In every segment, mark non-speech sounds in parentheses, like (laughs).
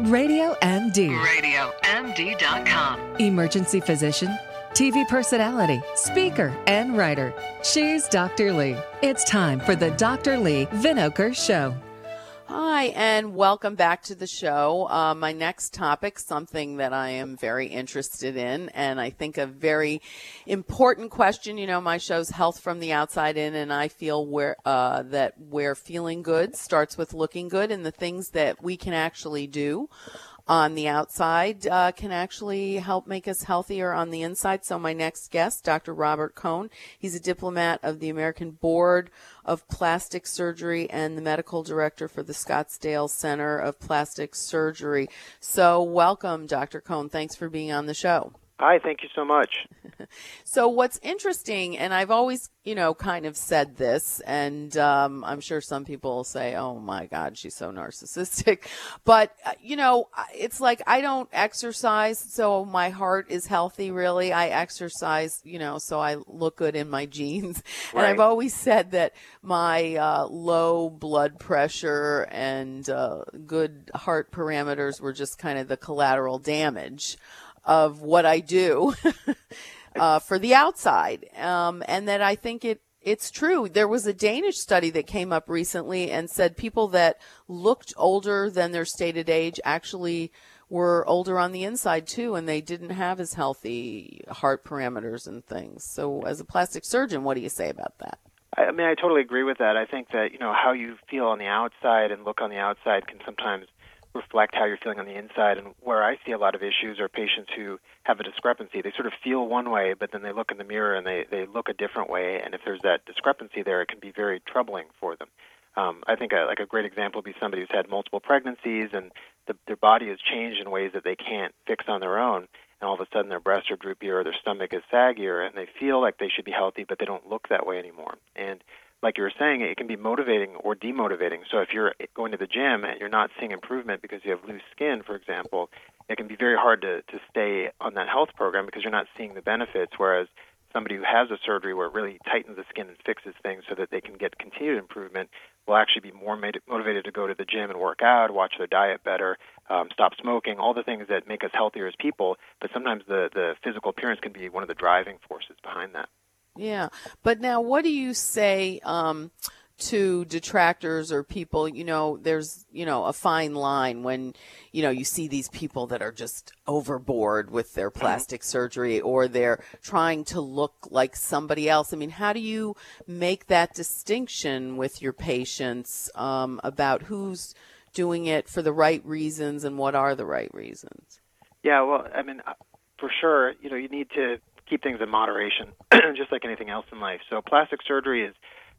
Radio MD. RadioMD.com. Emergency physician, TV personality, speaker, and writer. She's Dr. Lee. It's time for the Dr. Lee Vinocur Show. Hi, and welcome back to the show. Uh, my next topic, something that I am very interested in, and I think a very important question. You know, my show's health from the outside in, and I feel where uh, that where feeling good starts with looking good, and the things that we can actually do on the outside uh, can actually help make us healthier on the inside. So, my next guest, Dr. Robert Cohen, he's a diplomate of the American Board of Plastic Surgery and the medical director for the Scottsdale Center of Plastic Surgery. So, welcome, Dr. Cohen. Thanks for being on the show. Hi, thank you so much. (laughs) So, what's interesting, and I've always, you know, kind of said this, and um, I'm sure some people will say, oh my God, she's so narcissistic. (laughs) But, uh, you know, it's like I don't exercise, so my heart is healthy, really. I exercise, you know, so I look good in my (laughs) jeans. And I've always said that my uh, low blood pressure and uh, good heart parameters were just kind of the collateral damage of what I do (laughs) uh, for the outside, um, and that I think it it's true. There was a Danish study that came up recently and said people that looked older than their stated age actually were older on the inside too, and they didn't have as healthy heart parameters and things. So, as a plastic surgeon, what do you say about that? I I mean, I totally agree with that. I think that you know how you feel on the outside and look on the outside can sometimes reflect how you're feeling on the inside. And where I see a lot of issues are patients who have a discrepancy. They sort of feel one way, but then they look in the mirror and they they look a different way. And if there's that discrepancy there, it can be very troubling for them. Um, I think a, like a great example would be somebody who's had multiple pregnancies and the, their body has changed in ways that they can't fix on their own. And all of a sudden, their breasts are droopier or their stomach is saggier, and they feel like they should be healthy, but they don't look that way anymore. And like you were saying, it can be motivating or demotivating. So if you're going to the gym and you're not seeing improvement because you have loose skin, for example, it can be very hard to, to stay on that health program because you're not seeing the benefits. Whereas somebody who has a surgery where it really tightens the skin and fixes things so that they can get continued improvement will actually be more motivated to go to the gym and work out, watch their diet better, um, stop smoking, all the things that make us healthier as people. But sometimes the, the physical appearance can be one of the driving forces behind that. Yeah, but now what do you say um, to detractors or people? You know, there's you know a fine line when you know you see these people that are just overboard with their plastic surgery or they're trying to look like somebody else. I mean, how do you make that distinction with your patients um, about who's doing it for the right reasons and what are the right reasons? Yeah, well, I mean, uh, for sure, you know, you need to keep things in moderation, (clears throat) just like anything else in life. So plastic surgery is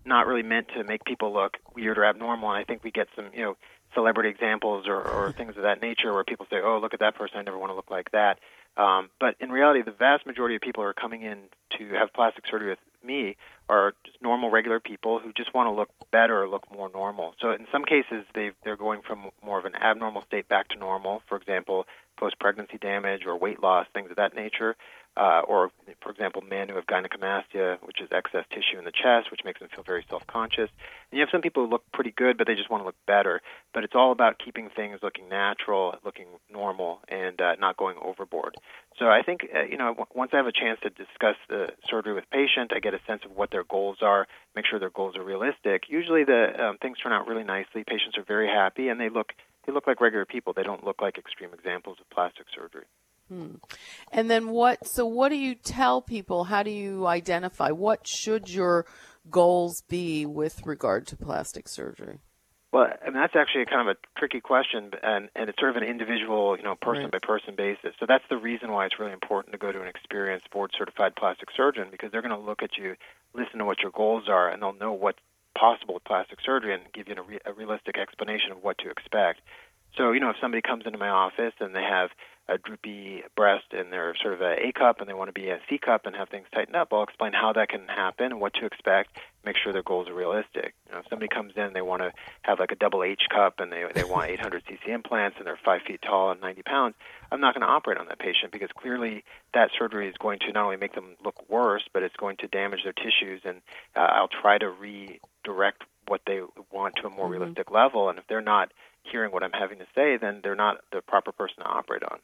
not really meant to make people look weird or abnormal. And I think we get some, you know, celebrity examples or, or (laughs) things of that nature where people say, "Oh, look at that person! I never want to look like that." Um, but in reality, the vast majority of people who are coming in to have plastic surgery with me are just normal, regular people who just want to look better look more normal. So in some cases, they they're going from more of an abnormal state back to normal. For example, post-pregnancy damage or weight loss, things of that nature. Uh, or, for example, men who have gynecomastia, which is excess tissue in the chest, which makes them feel very self-conscious. And you have some people who look pretty good, but they just want to look better. But it's all about keeping things looking natural, looking normal, and uh, not going overboard. So I think, uh, you know, w- once I have a chance to discuss the surgery with patient, I get a sense of what their goals are, make sure their goals are realistic. Usually, the um, things turn out really nicely. Patients are very happy, and they look they look like regular people. They don't look like extreme examples of plastic surgery. Hmm. And then what? So what do you tell people? How do you identify what should your goals be with regard to plastic surgery? Well, I mean that's actually kind of a tricky question, and and it's sort of an individual, you know, person Right. by person basis. So that's the reason why it's really important to go to an experienced board certified plastic surgeon because they're going to look at you, listen to what your goals are, and they'll know what's possible with plastic surgery and give you a, re- a realistic explanation of what to expect. So, you know, if somebody comes into my office and they have a droopy breast and they're sort of a A cup and they want to be a C cup and have things tightened up, I'll explain how that can happen and what to expect. Make sure their goals are realistic. You know, if somebody comes in and they want to have like a double H cup and they they want (laughs) 800 cc implants and they're five feet tall and 90 pounds, I'm not going to operate on that patient because clearly that surgery is going to not only make them look worse, but it's going to damage their tissues and uh, I'll try to redirect what they want to a more realistic level. And if they're not hearing what I'm having to say, then they're not the proper person to operate on.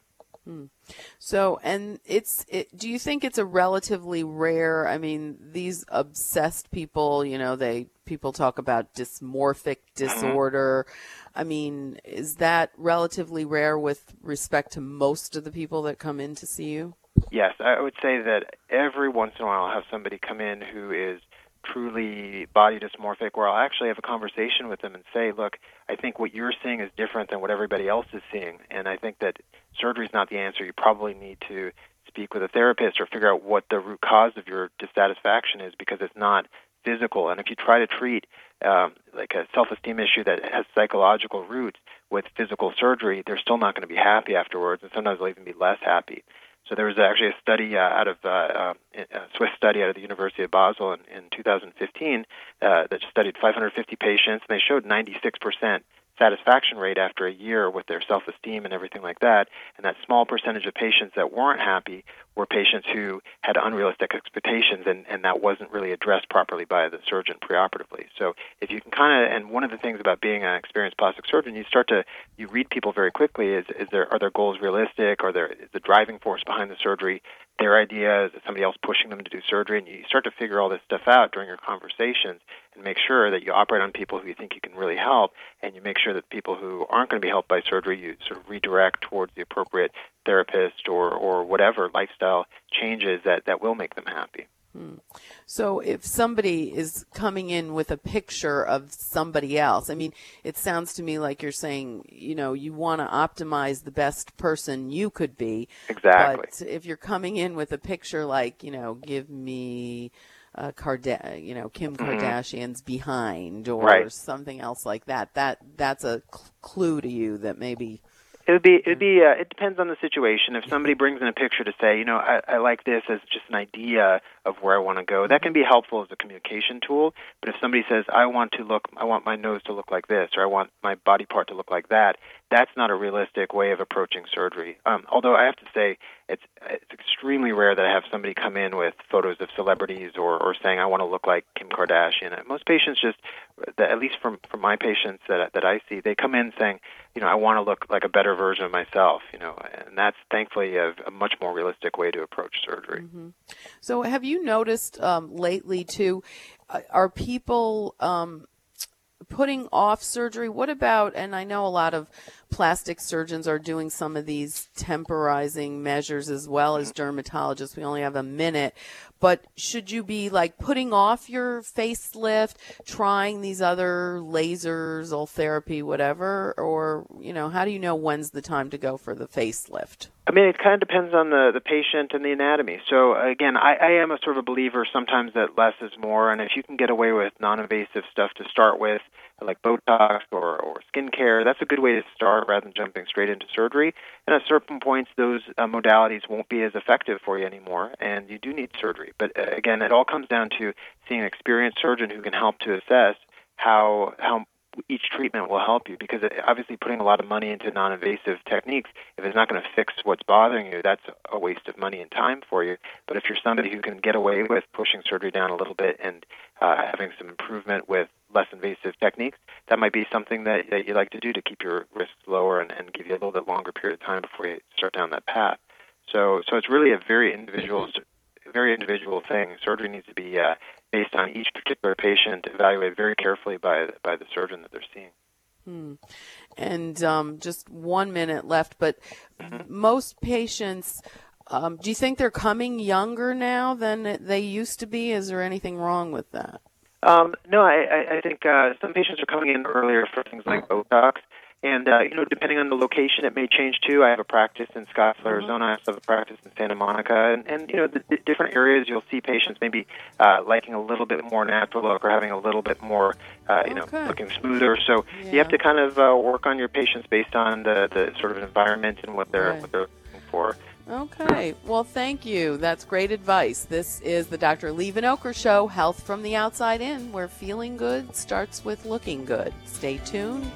So, and it's, it, do you think it's a relatively rare, I mean, these obsessed people, you know, they, people talk about dysmorphic mm-hmm. disorder. I mean, is that relatively rare with respect to most of the people that come in to see you? Yes, I would say that every once in a while I'll have somebody come in who is truly body dysmorphic where I'll actually have a conversation with them and say, look, I think what you're seeing is different than what everybody else is seeing. And I think that surgery is not the answer. You probably need to speak with a therapist or figure out what the root cause of your dissatisfaction is because it's not physical. And if you try to treat um, like a self-esteem issue that has psychological roots with physical surgery, they're still not going to be happy afterwards, and sometimes they'll even be less happy. So there was actually a study uh, out of uh, uh, a Swiss study out of the University of Basel in, in 2015 uh, that studied 550 patients, and they showed 96% satisfaction rate after a year with their self-esteem and everything like that. And that small percentage of patients that weren't happy were patients who had unrealistic expectations, and, and that wasn't really addressed properly by the surgeon preoperatively. So if you can kind of, and one of the things about being an experienced plastic surgeon, you start to you read people very quickly. Is is there are their goals realistic? Are there is the driving force behind the surgery their idea? Is it somebody else pushing them to do surgery? And you start to figure all this stuff out during your conversations and make sure that you operate on people who you think you can really help, and you make sure that people who aren't going to be helped by surgery, you sort of redirect towards the appropriate therapist or, or whatever lifestyle changes that, that will make them happy. So if somebody is coming in with a picture of somebody else, I mean, it sounds to me like you're saying, you know, you want to optimize the best person you could be. Exactly. But if you're coming in with a picture like, you know, give me uh, Karda- you know, Kim Kardashian's behind or Mm-hmm. Right. something else like that, that that's a cl- clue to you that maybe It would be. It would be. Uh, it depends on the situation. If somebody brings in a picture to say, you know, I, I like this as just an idea of where I want to go, that can be helpful as a communication tool. But if somebody says, I want to look, I want my nose to look like this, or I want my body part to look like that, that's not a realistic way of approaching surgery. Um, although I have to say, it's it's extremely rare that I have somebody come in with photos of celebrities or, or saying I want to look like Kim Kardashian. Most patients just, at least from from my patients that that I see, they come in saying, you know, I want to look like a better version of myself. You know, and that's thankfully a, a much more realistic way to approach surgery. So, have you noticed um, lately too? uh, Are people um, putting off surgery? What about? And I know a lot of plastic surgeons are doing some of these temporizing measures as well as dermatologists. We only have a minute, but should you be like putting off your facelift, trying these other lasers, old therapy, whatever, or you know, how do you know when's the time to go for the facelift? I mean, it kind of depends on the, the patient and the anatomy. So again, I, I am a sort of a believer sometimes that less is more, and if you can get away with non-invasive stuff to start with, like Botox or, or skincare, that's a good way to start rather than jumping straight into surgery. And at certain points, those uh, modalities won't be as effective for you anymore, and you do need surgery. But uh, again, it all comes down to seeing an experienced surgeon who can help to assess how how each treatment will help you because obviously putting a lot of money into non-invasive techniques if it's not going to fix what's bothering you that's a waste of money and time for you but if you're somebody who can get away with pushing surgery down a little bit and uh, having some improvement with less invasive techniques that might be something that, that you like to do to keep your risks lower and, and give you a little bit longer period of time before you start down that path so so it's really a very individual very individual thing. Surgery needs to be uh, based on each particular patient, evaluated very carefully by by the surgeon that they're seeing. And um, just one minute left, but most patients, um, do you think they're coming younger now than they used to be? Is there anything wrong with that? Um, no, I, I- think uh, some patients are coming in earlier for things like Botox. And, uh, you know, depending on the location, it may change too. I have a practice in Scottsdale, Arizona. I also have a practice in Santa Monica. And, and you know, the, the different areas, you'll see patients maybe uh, liking a little bit more natural look or having a little bit more, uh, you know, Okay. looking smoother. So you have to kind of uh, work on your patients based on the, the sort of environment and what they're, Right. what they're looking for. Okay. Well, thank you. That's great advice. This is the Dr. Lee Vinocur Show, Health from the Outside In, where feeling good starts with looking good. Stay tuned.